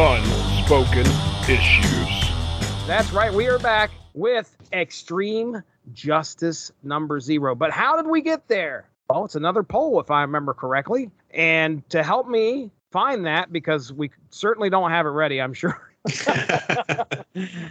Unspoken issues. That's right. We are back with Extreme Justice number zero. But how did we get there? Well, it's another poll, if I remember correctly. And to help me find that, because we certainly don't have it ready, I'm sure.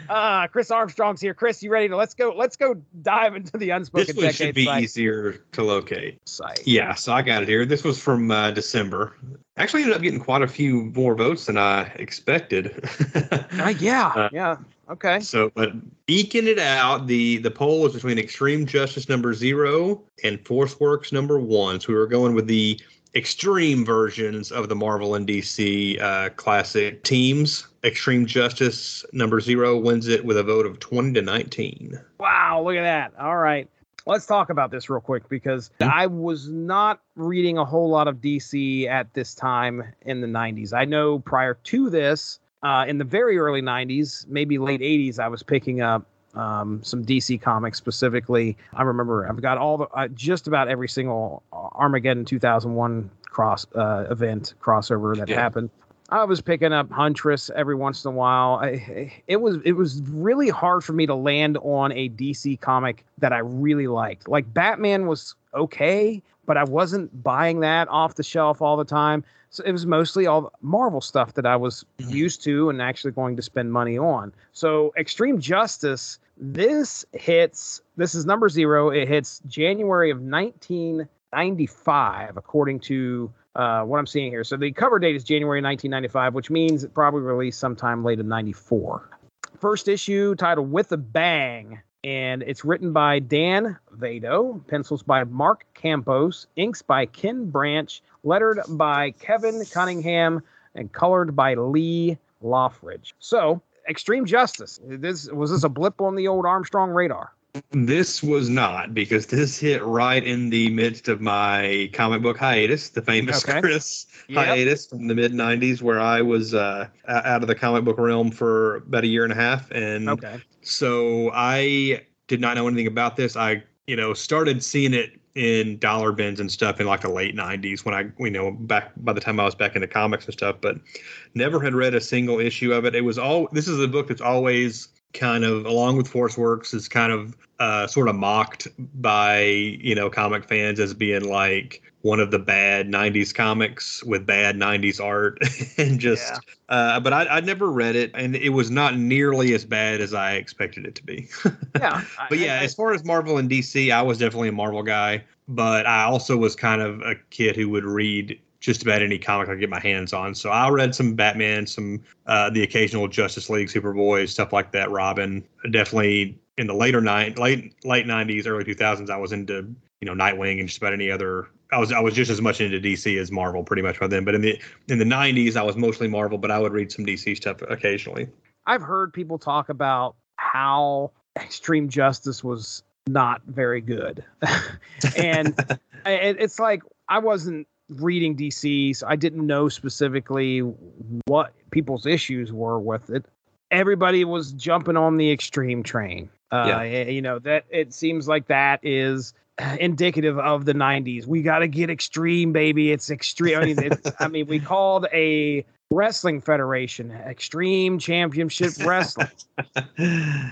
Uh, Chris Armstrong's here. Chris, you ready to let's go? Let's go dive into the unspoken. This one should be site. easier to locate. Site. Yeah, so I got it here. This was from uh, December. Actually, ended up getting quite a few more votes than I expected. Uh, yeah, Uh, yeah. Okay. So, but eking it out, the the poll was between Extreme Justice number zero and Force Works number one. So we were going with the extreme versions of the Marvel and DC uh, classic teams. Extreme Justice number zero wins it with a vote of twenty to nineteen. Wow, look at that. All right. Let's talk about this real quick because Mhm. I was not reading a whole lot of DC at this time in the 90s. I know prior to this, uh, in the very early 90s, maybe late 80s, I was picking up um, some DC comics specifically. I remember I've got all the uh, just about every single Armageddon 2001 cross uh, event crossover that Yeah. happened. I was picking up Huntress every once in a while. I, it was it was really hard for me to land on a DC comic that I really liked. Like Batman was okay, but I wasn't buying that off the shelf all the time. So it was mostly all Marvel stuff that I was Mhm. used to and actually going to spend money on. So Extreme Justice, this hits. This is number zero. It hits January of 1995, according to uh, what I'm seeing here. So the cover date is January 1995, which means it probably released sometime late in 94. First issue titled With a Bang. And it's written by Dan Vado, pencils by Mark Campos, inks by Ken Branch, lettered by Kevin Cunningham, and colored by Lee Loughridge. So, Extreme Justice. This was this a blip on the old Armstrong radar? This was not because this hit right in the midst of my comic book hiatus, the famous Okay. Chris Yep. hiatus from the mid '90s, where I was uh, out of the comic book realm for about a year and a half, and Okay. so I did not know anything about this. I, you know, started seeing it in dollar bins and stuff in like the late '90s when I, you know, back by the time I was back into comics and stuff, but never had read a single issue of it. It was all. This is a book that's always kind of, along with Force Works, is kind of uh, sort of mocked by you know comic fans as being like one of the bad 90s comics with bad 90s art and just Yeah. uh, but I, I'd never read it and it was not nearly as bad as i expected it to be Yeah. but I- yeah I- as far as marvel and dc i was definitely a marvel guy but i also was kind of a kid who would read just about any comic i could get my hands on. So i read some batman some uh, the occasional justice league superboy stuff like that robin. Definitely in the later nine late late 90s early 2000s i was into you know nightwing and just about any other i was i was just as much into dc as marvel pretty much by then. But in the in the 90s i was mostly marvel but i would read some dc stuff occasionally. I've heard people talk about how Extreme Justice was not very good. and it, it's like I wasn't reading DC, so I didn't know specifically what people's issues were with it. Everybody was jumping on the extreme train. Uh, Yeah. You know, that it seems like that is indicative of the 90s. We got to get extreme, baby. It's extreme. I mean, it's, I mean, we called a wrestling federation extreme championship wrestling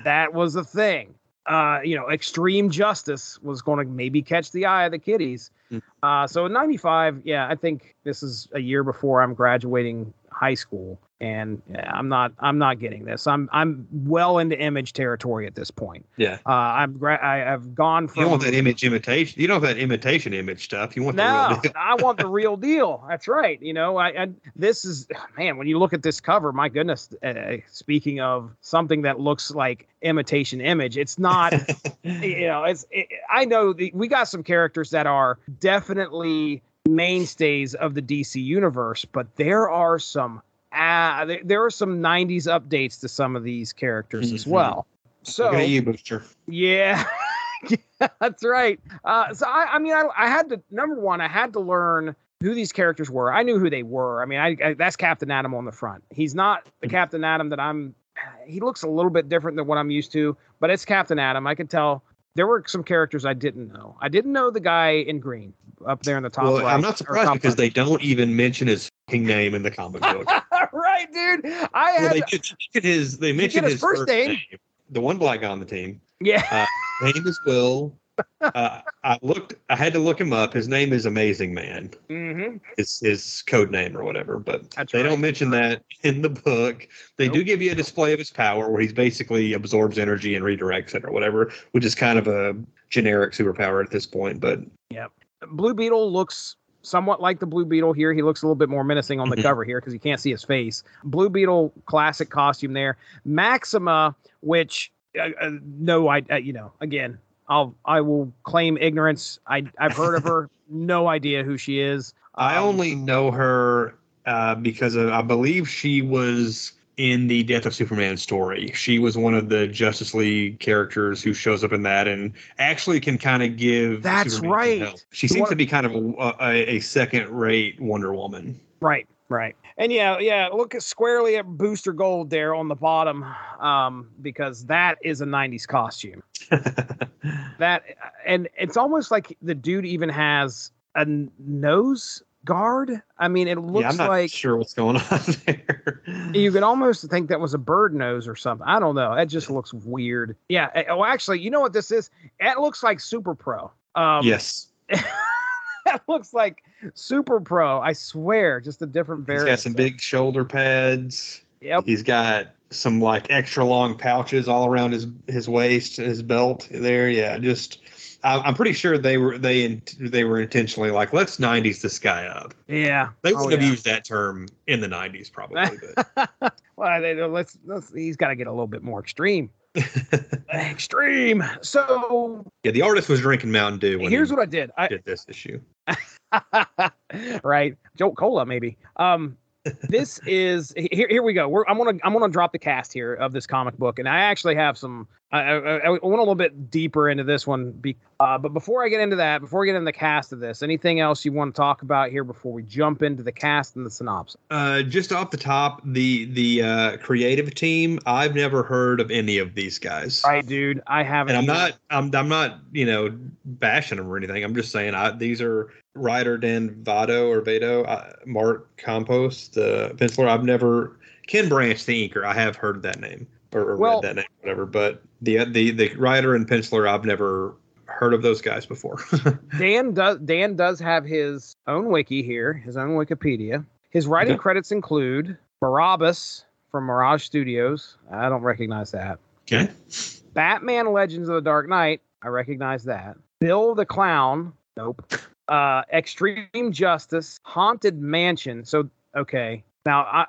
that was a thing. Uh, you know, extreme justice was going to maybe catch the eye of the kiddies. Mm. Uh, so in '95, yeah, I think this is a year before I'm graduating high school, and I'm not, I'm not getting this. I'm, I'm well into image territory at this point. yeah Uh, I'm, gra- I have gone you from. don't want that image imitation you don't want that imitation image stuff you want the No, real deal. I want the real deal. That's right. You know, I, I this is man. When you look at this cover, my goodness. Uh, speaking of something that looks like imitation image, it's not. you know, it's. It, I know the, we got some characters that are definitely mainstays of the DC universe, but there are some uh, there, there are some 90s updates to some of these characters as Mhm. well. So you, Booster. yeah, that's right. Uh, so I, I mean, I, I had to number one, I had to learn who these characters were. I knew who they were. I mean, I, I that's Captain Atom on the front. He's not the Captain Atom that I'm. He looks a little bit different than what I'm used to, but it's Captain Atom. I could tell. There were some characters I didn't know. I didn't know the guy in green up there in the top. Well, right, I'm not surprised because they don't even mention his name in the comic book. right, dude. I well, had they did mention his. They mentioned his his, first first, name? name. The one black guy on the team. yeah. Uh, his name is Will. Uh, I looked. I had to look him up. His name is Amazing Man. hmm His his code name or whatever. But That's they right. don't mention that in the book. They do give you a display of his power where he's basically absorbs energy and redirects it or whatever, which is kind of a generic superpower at this point. But yeah, Blue Beetle looks somewhat like the Blue Beetle here. He looks a little bit more menacing on the Mhm. cover here because you can't see his face. Blue Beetle classic costume there. Maxima, which uh, uh, no, I uh, you know again, I'll I will claim ignorance. I I've heard of her, no idea who she is. I Um, only know her uh, because of, I believe she was in the Death of Superman story. She was one of the Justice League characters who shows up in that and actually can kind of give. That's Superman right. She seems one- to be kind of a, a, a second-rate Wonder Woman. Right, right. And yeah, yeah, look at squarely at Booster Gold there on the bottom, um, because that is a 90s costume. That and it's almost like the dude even has a nose guard. I mean, it looks yeah, I'm not like sure what's going on there. you could almost think that was a bird nose or something. I don't know. It just looks weird. Yeah. eh, Oh, actually, you know what this is? It looks like Super Pro. Um, yes, that looks like Super Pro. I swear, just a different he's variant. got some big shoulder pads. Yep. He's got some like extra long pouches all around his his waist, his belt there. Yeah, just I- I'm pretty sure they were they in, they were intentionally like let's 90s this guy up. Yeah. They Oh, would have yeah. used that term in the 90s probably, but well, they, let's, let's. He's got to get a little bit more extreme. extreme. So yeah, the artist was drinking Mountain Dew when here's he what I did. I did this issue. right, Jolt Cola maybe. Um, this is here. Here we go. We're, I'm gonna I'm gonna drop the cast here of this comic book, and I actually have some. I, I, I went a little bit deeper into this one, be, uh, but before I get into that, before we get into the cast of this, anything else you want to talk about here before we jump into the cast and the synopsis? Uh, just off the top, the the uh, creative team, I've never heard of any of these guys. Right, dude. I haven't. and I'm either. not I'm I'm not you know bashing them or anything. I'm just saying I, these are writer Dan Vado or Vado, uh, Mark Campos, the penciler. I've never Ken Branch, the inker. I have heard that name or, or Well- read that name, whatever. But the the the writer and penciler, I've never heard of those guys before. Dan does Dan does have his own wiki here, his own Wikipedia. His writing Okay. credits include Barabbas from Mirage Studios. I don't recognize that. okay. Batman Legends of the Dark Knight. I recognize that. Bill the Clown. Nope. Uh, Extreme Justice. Haunted Mansion. So okay. Now I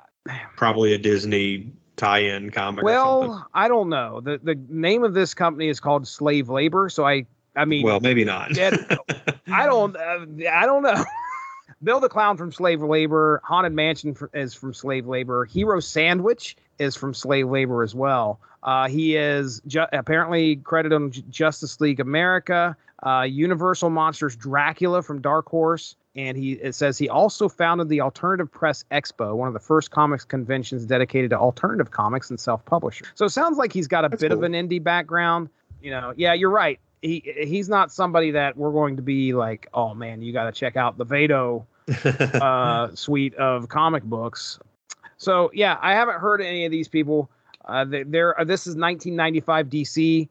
Probably a Disney tie-in comic. or well I don't know. The the name of this company is called Slave Labor. So I I mean well, maybe not. that- I don't. Uh, I don't know. Bill the Clown from Slave Labor. Haunted Mansion is from Slave Labor. Hero Sandwich is from Slave Labor as well. Uh, he is ju- apparently credited on J- Justice League America, uh, Universal Monsters Dracula from Dark Horse, and he it says he also founded the Alternative Press Expo, one of the first comics conventions dedicated to alternative comics and self-publishing. So it sounds like he's got a That's bit of an indie background. You know, yeah, you're right. He he's not somebody that we're going to be like, oh man, you got to check out the Vado uh, suite of comic books. So yeah, I haven't heard any of these people. Uh, they're uh, this is 1995 DC.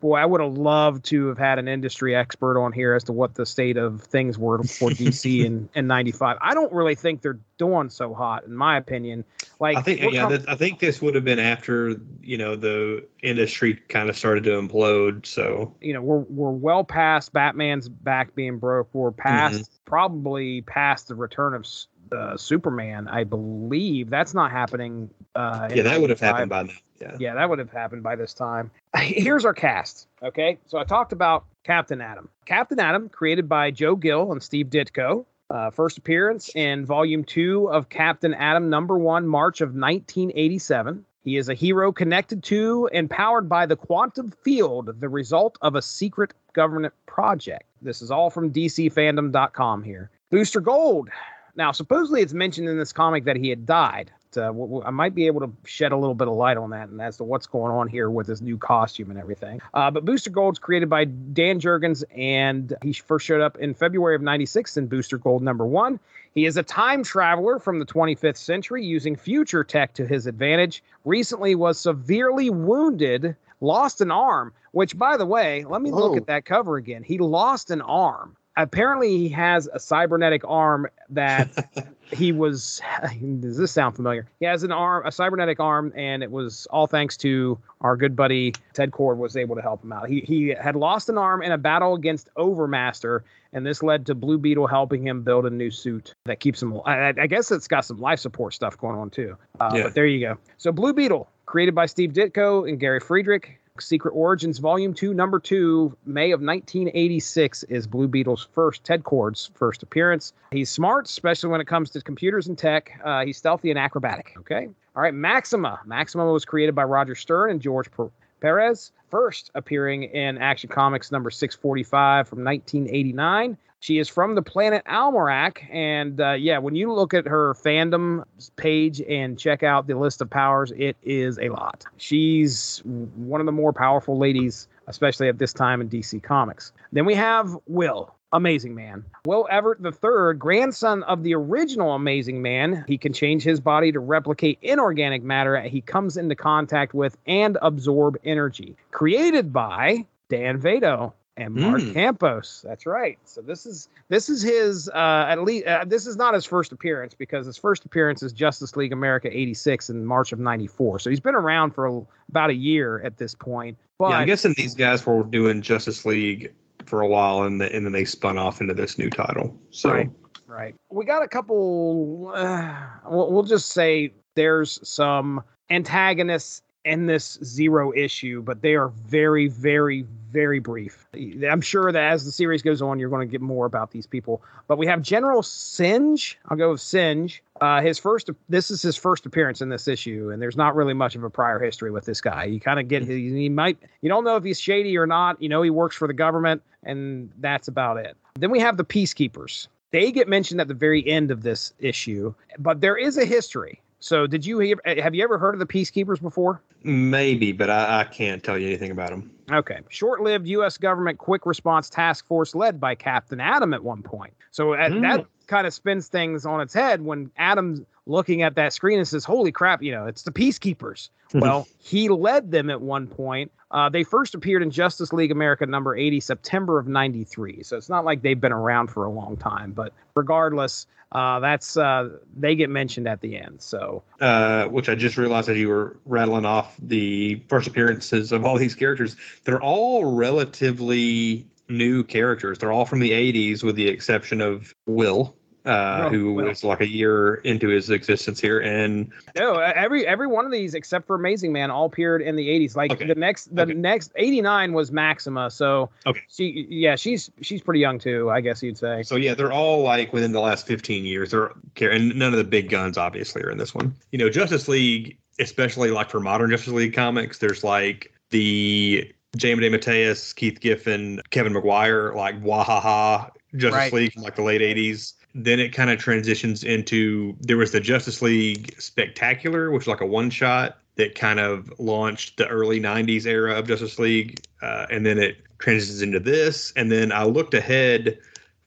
Boy, I would have loved to have had an industry expert on here as to what the state of things were for DC in, in 95. I don't really think they're doing so hot, in my opinion. Like, I think yeah, com- that, I think this would have been after you know the industry kind of started to implode. So you know, we're we're well past Batman's back being broke. We're past probably past the return of uh, Superman. I believe that's not happening. Uh, yeah, that would have happened by now. Yeah. Yeah, that would have happened by this time. Here's our cast. Okay, so I talked about Captain Atom. Captain Atom, created by Joe Gill and Steve Ditko. Uh, first appearance in volume two of Captain Atom, number one, March of 1987. He is a hero connected to and powered by the quantum field, the result of a secret government project. This is all from DCFandom.com here. Booster Gold. Now, supposedly it's mentioned in this comic that he had died. Uh, w- w- I might be able to shed a little bit of light on that and as to what's going on here with his new costume and everything. Uh, but Booster Gold's created by Dan Jurgens, and he first showed up in February of 96 in Booster Gold number one. He is a time traveler from the 25th century using future tech to his advantage. Recently was severely wounded, lost an arm, which, by the way, let me look at that cover again. He lost an arm. Apparently, he has a cybernetic arm that he was. Does this sound familiar? He has an arm, a cybernetic arm, and it was all thanks to our good buddy Ted Kord was able to help him out. He he had lost an arm in a battle against Overmaster, and this led to Blue Beetle helping him build a new suit that keeps him. I, I guess it's got some life support stuff going on too. Uh, Yeah. But there you go. So Blue Beetle, created by Steve Ditko and Gary Friedrich. Secret Origins Volume 2, Number 2, May of 1986 is Blue Beetle's first, Ted Kord's first appearance. He's smart, especially when it comes to computers and tech. Uh, he's stealthy and acrobatic. Okay. All right. Maxima. Maxima was created by Roger Stern and George Per- Perez, first appearing in Action Comics number 645 from 1989. She is from the planet Almerac. And uh, yeah, when you look at her fandom page and check out the list of powers, it is a lot. She's one of the more powerful ladies, especially at this time in DC Comics. Then we have Will. Amazing Man. Will Everett III, grandson of the original Amazing Man, he can change his body to replicate inorganic matter he comes into contact with and absorb energy. Created by Dan Vado and Mark Mm. Campos. That's right. So this is this is his uh, at least uh, this is not his first appearance because his first appearance is Justice League America 86 in March of 94. So he's been around for a, about a year at this point. But yeah, I'm guessing these guys were doing Justice League for a while, and, the, and then they spun off into this new title. So Right. Right. We got a couple. Uh, we'll, we'll just say there's some antagonists in this zero issue, but they are very, very, very brief. I'm sure that as the series goes on, you're going to get more about these people. But we have General Singe. I'll go with Singe. Uh, his first. This is his first appearance in this issue, and there's not really much of a prior history with this guy. You kind of get he, he might. You don't know if he's shady or not. You know he works for the government, and that's about it. Then we have the Peacekeepers they get mentioned at the very end of this issue, but there is a history. So, did you hear, eh, have you ever heard of the Peacekeepers before? maybe, but I, I can't tell you anything about them. Okay. Short lived U.S. government quick response task force led by Captain Atom at one point. So, at, Hmm. that kind of spins things on its head when Atom's looking at that screen and says, Holy crap, you know, it's the Peacekeepers. Hmm. well, he led them at one point. Uh, they first appeared in Justice League America number 80, September of 93. So it's not like they've been around for a long time, but regardless, uh, that's uh, they get mentioned at the end. So uh, which I just realized as you were rattling off the first appearances of all these characters, they're all relatively new characters. They're all from the 80s, with the exception of Will, uh, who Will. was like a year into his existence here. And no, every every one of these except for Amazing Man all appeared in the 80s. Like Okay. the next the Okay. next 89 was Maxima. So Okay. she yeah she's she's pretty young too. I guess you'd say. so, yeah, they're all like within the last 15 years. They're and none of the big guns, obviously, are in this one. You know, Justice League, especially like for modern Justice League comics, there's like the James DeMatteis, Keith Giffen, Kevin Maguire, like Wahaha Justice Right. League from like the late 80s. Then it kind of transitions into there was the Justice League Spectacular, which was like a one shot that kind of launched the early 90s era of Justice League. Uh, and then it transitions into this. And then I looked ahead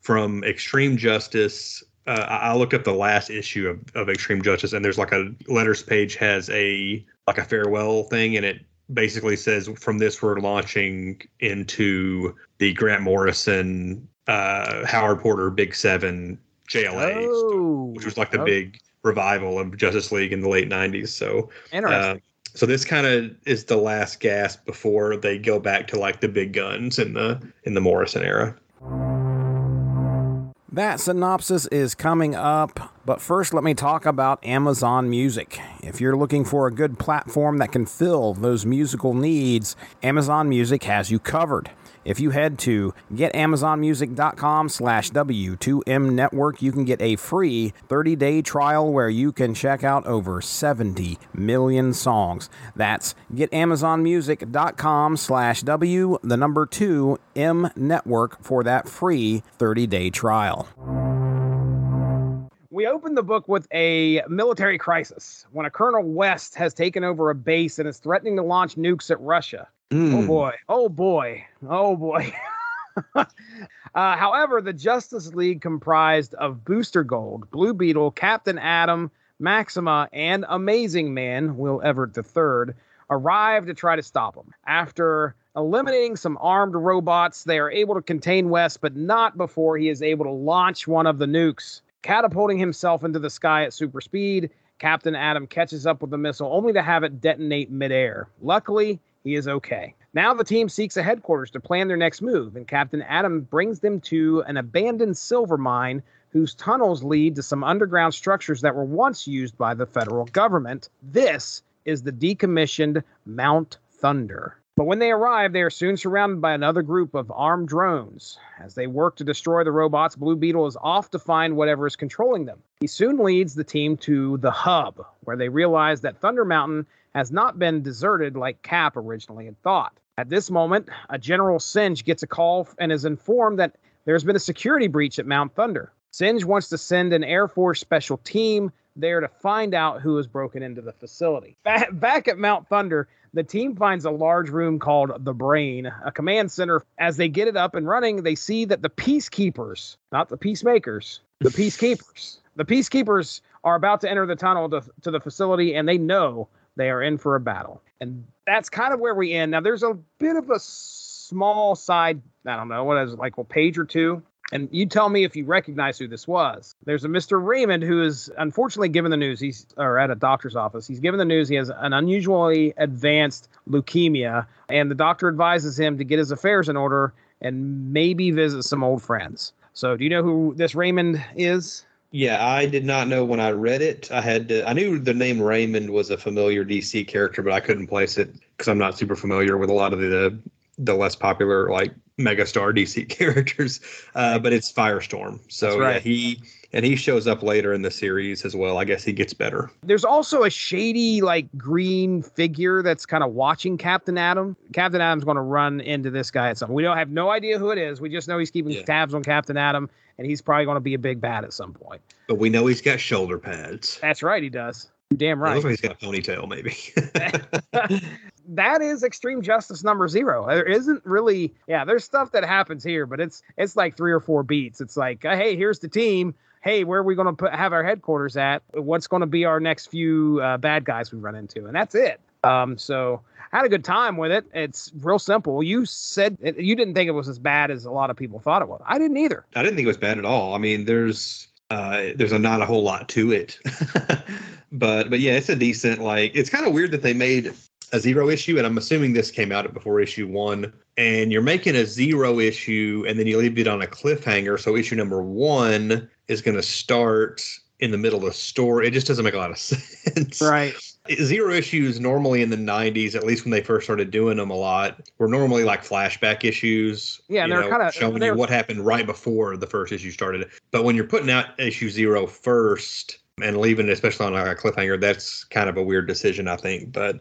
from Extreme Justice. Uh, I looked up the last issue of, of Extreme Justice, and there's like a letters page has a like a farewell thing, and it basically says from this we're launching into the Grant Morrison, uh, Howard Porter, Big Seven, JLA, Oh, which was like the oh, big revival of Justice League in the late '90s. So interesting. uh, so this kind of is the last gasp before they go back to like the big guns in the in the Morrison era. That synopsis is coming up, but first let me talk about Amazon Music. If you're looking for a good platform that can fill those musical needs, Amazon Music has you covered. If you head to getamazonmusic.com slash W2M network, you can get a free 30-day trial where you can check out over 70 million songs. That's getamazonmusic.com slash W, the number 2 M network for that free 30-day trial. We open the book with a military crisis when a Colonel West has taken over a base and is threatening to launch nukes at Russia. Oh boy. Oh boy. Oh boy. uh, however, the Justice League comprised of Booster Gold, Blue Beetle, Captain Atom, Maxima, and Amazing Man, Will Everett III, arrive to try to stop him. After eliminating some armed robots, they are able to contain West, but not before he is able to launch one of the nukes. Catapulting himself into the sky at super speed, Captain Atom catches up with the missile only to have it detonate midair. Luckily, he is okay. Now the team seeks a headquarters to plan their next move, and Captain Atom brings them to an abandoned silver mine whose tunnels lead to some underground structures that were once used by the federal government. This is the decommissioned Mount Thunder. But when they arrive, they are soon surrounded by another group of armed drones. As they work to destroy the robots, Blue Beetle is off to find whatever is controlling them. He soon leads the team to the hub, where they realize that Thunder Mountain has not been deserted like Cap originally had thought. At this moment, a General Singe gets a call and is informed that there's been a security breach at Mount Thunder. Singe wants to send an Air Force special team there to find out who has broken into the facility. Back, back at Mount Thunder, the team finds a large room called the Brain, a command center. As they get it up and running, they see that the peacekeepers, not the peacemakers, the peacekeepers, the peacekeepers are about to enter the tunnel to, to the facility and they know they are in for a battle. And that's kind of where we end. Now, there's a bit of a small side, I don't know, what is it, like a page or two and you tell me if you recognize who this was. There's a Mr. Raymond who is unfortunately given the news. He's or at a doctor's office. He's given the news he has an unusually advanced leukemia, and the doctor advises him to get his affairs in order and maybe visit some old friends. So, do you know who this Raymond is? Yeah, I did not know when I read it. I had to, I knew the name Raymond was a familiar DC character, but I couldn't place it because I'm not super familiar with a lot of the the less popular like megastar DC characters. Uh, but it's Firestorm. So right. yeah, he and he shows up later in the series as well. I guess he gets better. There's also a shady, like green figure that's kind of watching Captain Atom. Captain Atom's going to run into this guy at some. We don't have no idea who it is. We just know he's keeping Yeah. tabs on Captain Atom, and he's probably going to be a big bad at some point. But we know he's got shoulder pads. That's right, he does. You're damn right. looks like he's got a ponytail, maybe. that is extreme justice number zero there isn't really yeah there's stuff that happens here but it's it's like three or four beats it's like uh, hey here's the team hey where are we going to put have our headquarters at what's going to be our next few uh, bad guys we run into and that's it um so I had a good time with it it's real simple you said you didn't think it was as bad as a lot of people thought it was i didn't either I didn't think it was bad at all. I mean, there's uh, there's a, not a whole lot to it, but but yeah, it's a decent like. It's kind of weird that they made a zero issue, and I'm assuming this came out before issue one. And you're making a zero issue, and then you leave it on a cliffhanger. So issue number one is going to start in the middle of the story. It just doesn't make a lot of sense. right Zero issues normally in the 90s, at least when they first started doing them a lot, were normally like flashback issues. Yeah, they're kinda- showing you what happened right before the first issue started. But when you're putting out issue zero first and leaving it, especially on like a cliffhanger, that's kind of a weird decision, I think. But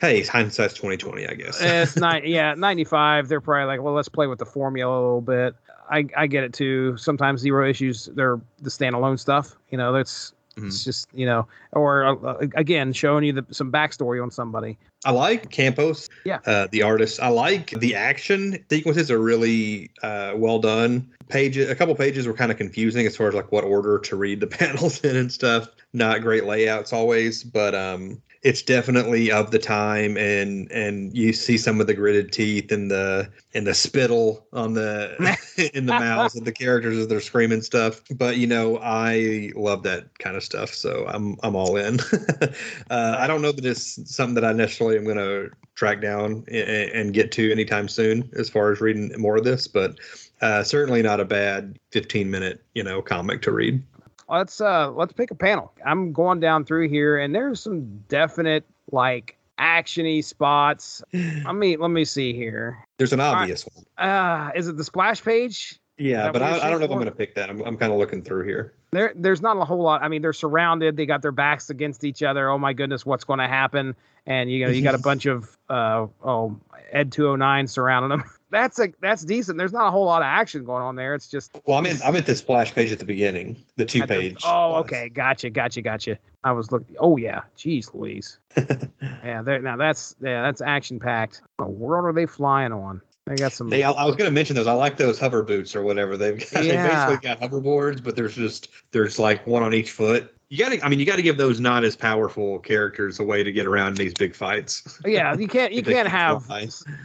hey, hindsight's 2020, I guess. Eh, it's not yeah 95 they're probably like well let's play with the formula a little bit i i get it too sometimes zero issues they're the standalone stuff you know that's it's just you know or uh, again showing you the, some backstory on somebody I like Campos. Yeah. Uh, the artist. I like the action sequences are really uh, well done. Pages, a couple pages were kind of confusing as far as like what order to read the panels in and stuff. Not great layouts always, but um, it's definitely of the time, and and you see some of the gritted teeth and the and the spittle on the in the mouths of the characters as they're screaming stuff. But you know, I love that kind of stuff, so I'm I'm all in. uh, I don't know that it's something that I necessarily am going to track down and, and get to anytime soon, as far as reading more of this, but uh, certainly not a bad 15 minute you know comic to read. Let's uh let's pick a panel i'm going down through here and there's some definite like actiony spots i mean let me see here There's an obvious one. Uh, is it the splash page? Yeah, but I, I don't know if I'm going to pick that. I'm, I'm kind of looking through here. There, there's not a whole lot. I mean, they're surrounded. They got their backs against each other. Oh my goodness, what's going to happen? And you know, you got a bunch of uh, oh, Ed 209 surrounding them. That's a that's decent. There's not a whole lot of action going on there. It's just Well, I'm in. I'm at the splash page at the beginning, the two at the- page. oh, okay, gotcha, gotcha, gotcha. I was looking. Oh yeah, jeez, Louise. yeah, there. Now that's yeah, that's action packed. What world are they flying on? They got some. They, I, I was going to mention those. I like those hover boots or whatever. They've got, Yeah. they basically got hoverboards, but there's just there's like one on each foot. You got to. I mean, you got to give those not as powerful characters a way to get around these big fights. yeah, you can't you can't have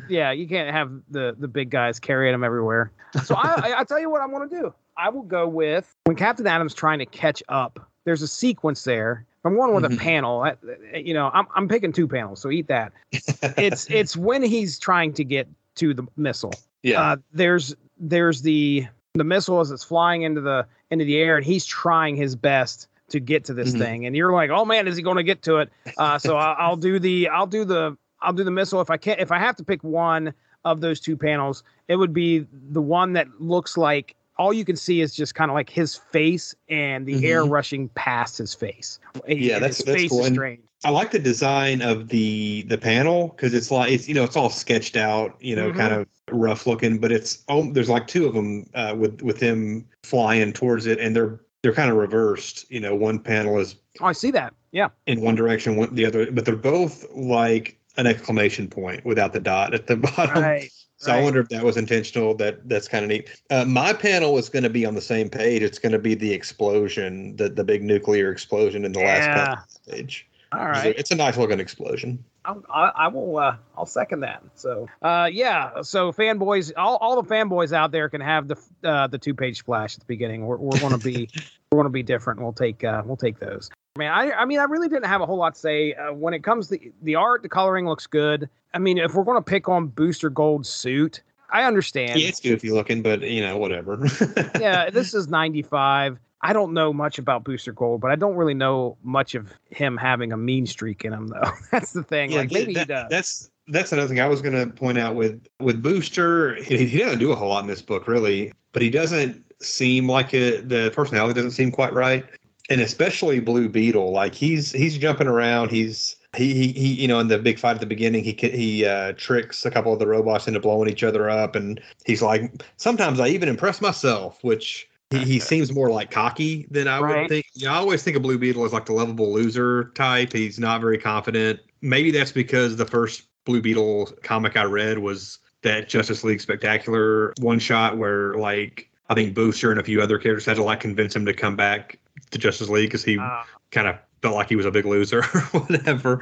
yeah you can't have the the big guys carrying them everywhere. So I I, I tell you what I want to do. I will go with when Captain Atom's trying to catch up. There's a sequence there. I'm going with a Mhm. panel. I, you know, I'm I'm picking two panels, so eat that. It's it's when he's trying to get to the missile. yeah. Uh, there's there's the the missile as it's flying into the into the air, and he's trying his best to get to this Mhm. thing. And you're like, oh man, is he going to get to it? Uh, so I, I'll do the I'll do the I'll do the missile if I can't, If I have to pick one of those two panels, it would be the one that looks like all you can see is just kind of like his face and the air Mhm. rushing past his face. Yeah, that's- his that's face cool. strange. I like the design of the the panel because it's like it's you know it's all sketched out, you know, Mhm. kind of rough looking, but it's oh there's like two of them uh, with with him flying towards it, and they're they're kind of reversed. You know, one panel is Oh, I see that. Yeah. in one direction, one the other, but they're both like an exclamation point without the dot at the bottom. Right. So I wonder if that was intentional. That that's kind of neat. Uh, my panel is going to be on the same page. It's going to be the explosion, the the big nuclear explosion in the last Yeah. panel stage. All It's a- It's a nice looking explosion. I, I will. Uh, I'll second that. So, uh, yeah. So, fanboys, all, all the fanboys out there can have the uh, the two page splash at the beginning. We're, we're going to be we're to be different. We'll take uh, we'll take those. Man, I I mean, I really didn't have a whole lot to say uh, when it comes to the art. The coloring looks good. I mean, if we're going to pick on Booster Gold's suit, I understand. yeah, it's goofy looking, but you know, whatever. yeah, this is 95. I don't know much about Booster Gold, but I don't really know much of him having a mean streak in him, though. That's the thing. Yeah, like maybe that- he does. That's that's another thing I was going to point out with with Booster. He, he doesn't do a whole lot in this book, really, but he doesn't seem like it. The personality doesn't seem quite right, and especially Blue Beetle. Like he's he's jumping around. He's he, he, he you know in the big fight at the beginning he he uh, tricks a couple of the robots into blowing each other up and he's like sometimes I even impress myself which he, he seems more like cocky than I Right. would think. You know, I always think of Blue Beetle as like the lovable loser type. He's not very confident. Maybe that's because the first Blue Beetle comic I read was that Justice League Spectacular one shot where like I think Booster and a few other characters had to like convince him to come back to Justice League because he Uh, kind of felt like he was a big loser or whatever.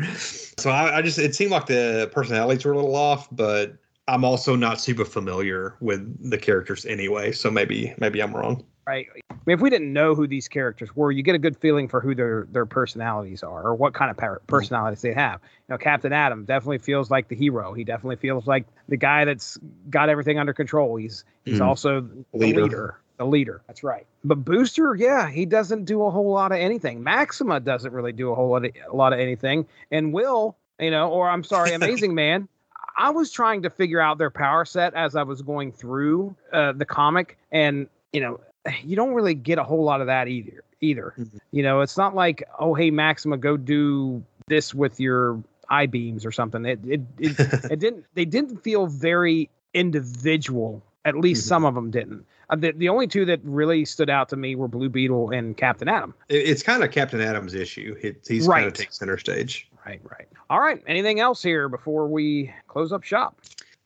So I, I just it seemed like the personalities were a little off, but I'm also not super familiar with the characters anyway. So maybe maybe I'm wrong. Right? I mean, if we didn't know who these characters were, you get a good feeling for who their their personalities are or what kind of par- personalities they have. You know, Captain Atom definitely feels like the hero. He definitely feels like the guy that's got everything under control. He's he's Mhm. also the Leader. leader. The leader. That's right. But Booster, yeah, he doesn't do a whole lot of anything. Maxima doesn't really do a whole lot of, a lot of anything. And Will, you know, or I'm sorry, Amazing Man. I was trying to figure out their power set as I was going through uh, the comic, and you know, you don't really get a whole lot of that either. Either, Mhm. you know, it's not like, oh, hey, Maxima, go do this with your eye beams or something. It it it, it didn't. They didn't feel very individual. At least Mhm. some of them didn't. Uh, the, the only two that really stood out to me were Blue Beetle and Captain Atom. It- it's kind of Captain Atom's issue. It, he's kind Right. of takes center stage. Right, right. All right. Anything else here before we close up shop?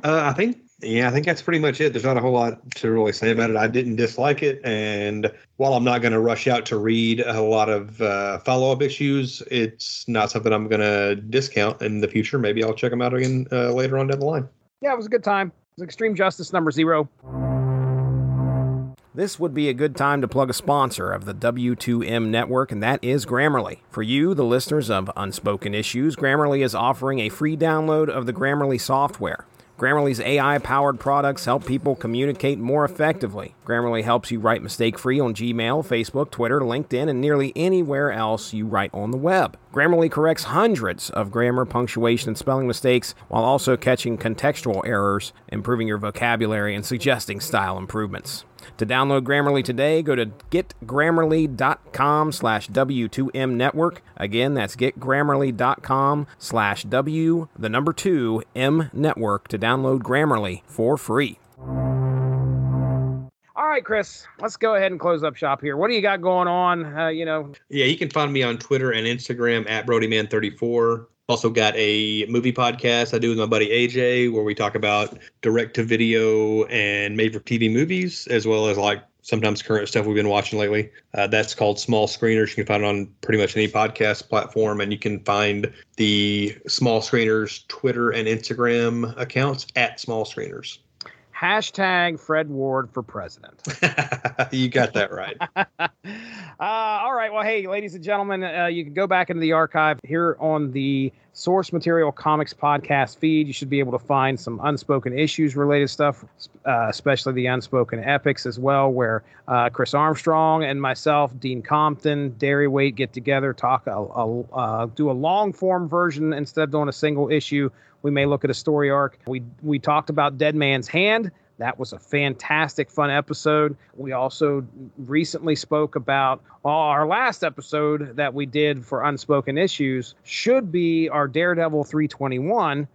Uh, I think, yeah, I think that's pretty much it. There's not a whole lot to really say about it. I didn't dislike it, and while I'm not going to rush out to read a lot of uh, follow-up issues, it's not something I'm going to discount in the future. Maybe I'll check them out again uh, later on down the line. Yeah, it was a good time. It was Extreme Justice number zero. This would be a good time to plug a sponsor of the W2M network, and that is Grammarly. For you, the listeners of Unspoken Issues, Grammarly is offering a free download of the Grammarly software. Grammarly's AI powered products help people communicate more effectively. Grammarly helps you write mistake free on Gmail, Facebook, Twitter, LinkedIn, and nearly anywhere else you write on the web. Grammarly corrects hundreds of grammar, punctuation, and spelling mistakes while also catching contextual errors, improving your vocabulary, and suggesting style improvements. To download Grammarly today, go to getgrammarly.com slash W2M network. Again, that's getgrammarly.com slash W, the number two, M network to download Grammarly for free. Right, Chris, let's go ahead and close up shop here. What do you got going on? Uh, you know, Yeah, you can find me on Twitter and Instagram at BrodyMan34. Also got a movie podcast I do with my buddy AJ where we talk about direct to video and made for TV movies, as well as like sometimes current stuff we've been watching lately. Uh, that's called Small Screeners. You can find it on pretty much any podcast platform, and you can find the Small Screeners Twitter and Instagram accounts at Small Screeners. Hashtag Fred Ward for president. you got that right. uh, all right. Well, hey, ladies and gentlemen, uh, you can go back into the archive here on the Source Material Comics podcast feed. You should be able to find some unspoken issues related stuff, uh, especially the unspoken epics as well, where uh, Chris Armstrong and myself, Dean Compton, Derry Waite get together, talk, a, a, uh, do a long form version instead of doing a single issue. We may look at a story arc. We we talked about Dead Man's Hand. That was a fantastic, fun episode. We also recently spoke about well, our last episode that we did for Unspoken Issues should be our Daredevil 321,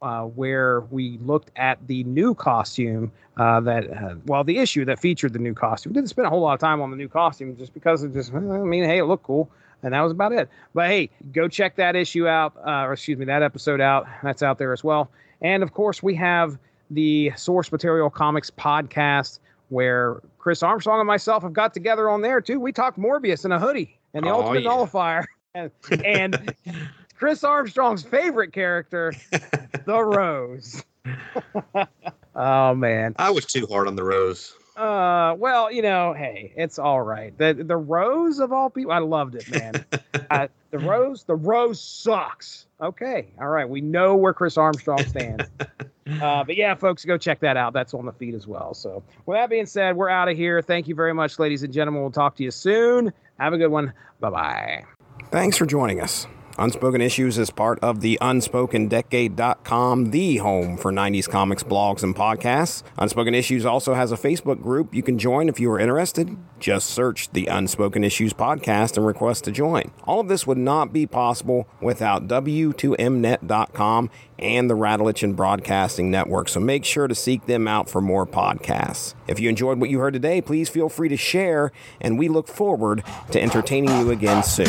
uh, where we looked at the new costume uh, that, uh, well, the issue that featured the new costume. We didn't spend a whole lot of time on the new costume just because it just, I mean, hey, it looked cool. And that was about it. But hey, go check that issue out, uh, or excuse me, that episode out. That's out there as well. And of course, we have the Source Material Comics podcast, where Chris Armstrong and myself have got together on there too. We talked Morbius in a hoodie and the Oh, Ultimate yeah. Nullifier, and, and Chris Armstrong's favorite character, the Rose. oh man. I was too hard on the rose. Uh, well, you know, hey, it's all right. The the Rose of all people, I loved it, man. uh, the Rose, the Rose sucks. Okay, all right, we know where Chris Armstrong stands. uh, but yeah, folks, go check that out. That's on the feed as well. So, with that being said, we're out of here. Thank you very much, ladies and gentlemen. We'll talk to you soon. Have a good one. Bye bye. Thanks for joining us. Unspoken Issues is part of the UnspokenDecade.com, the home for 90s comics blogs and podcasts. Unspoken Issues also has a Facebook group you can join if you are interested. Just search the Unspoken Issues podcast and request to join. All of this would not be possible without W2Mnet.com and the Rattlich and Broadcasting Network, so make sure to seek them out for more podcasts. If you enjoyed what you heard today, please feel free to share, and we look forward to entertaining you again soon.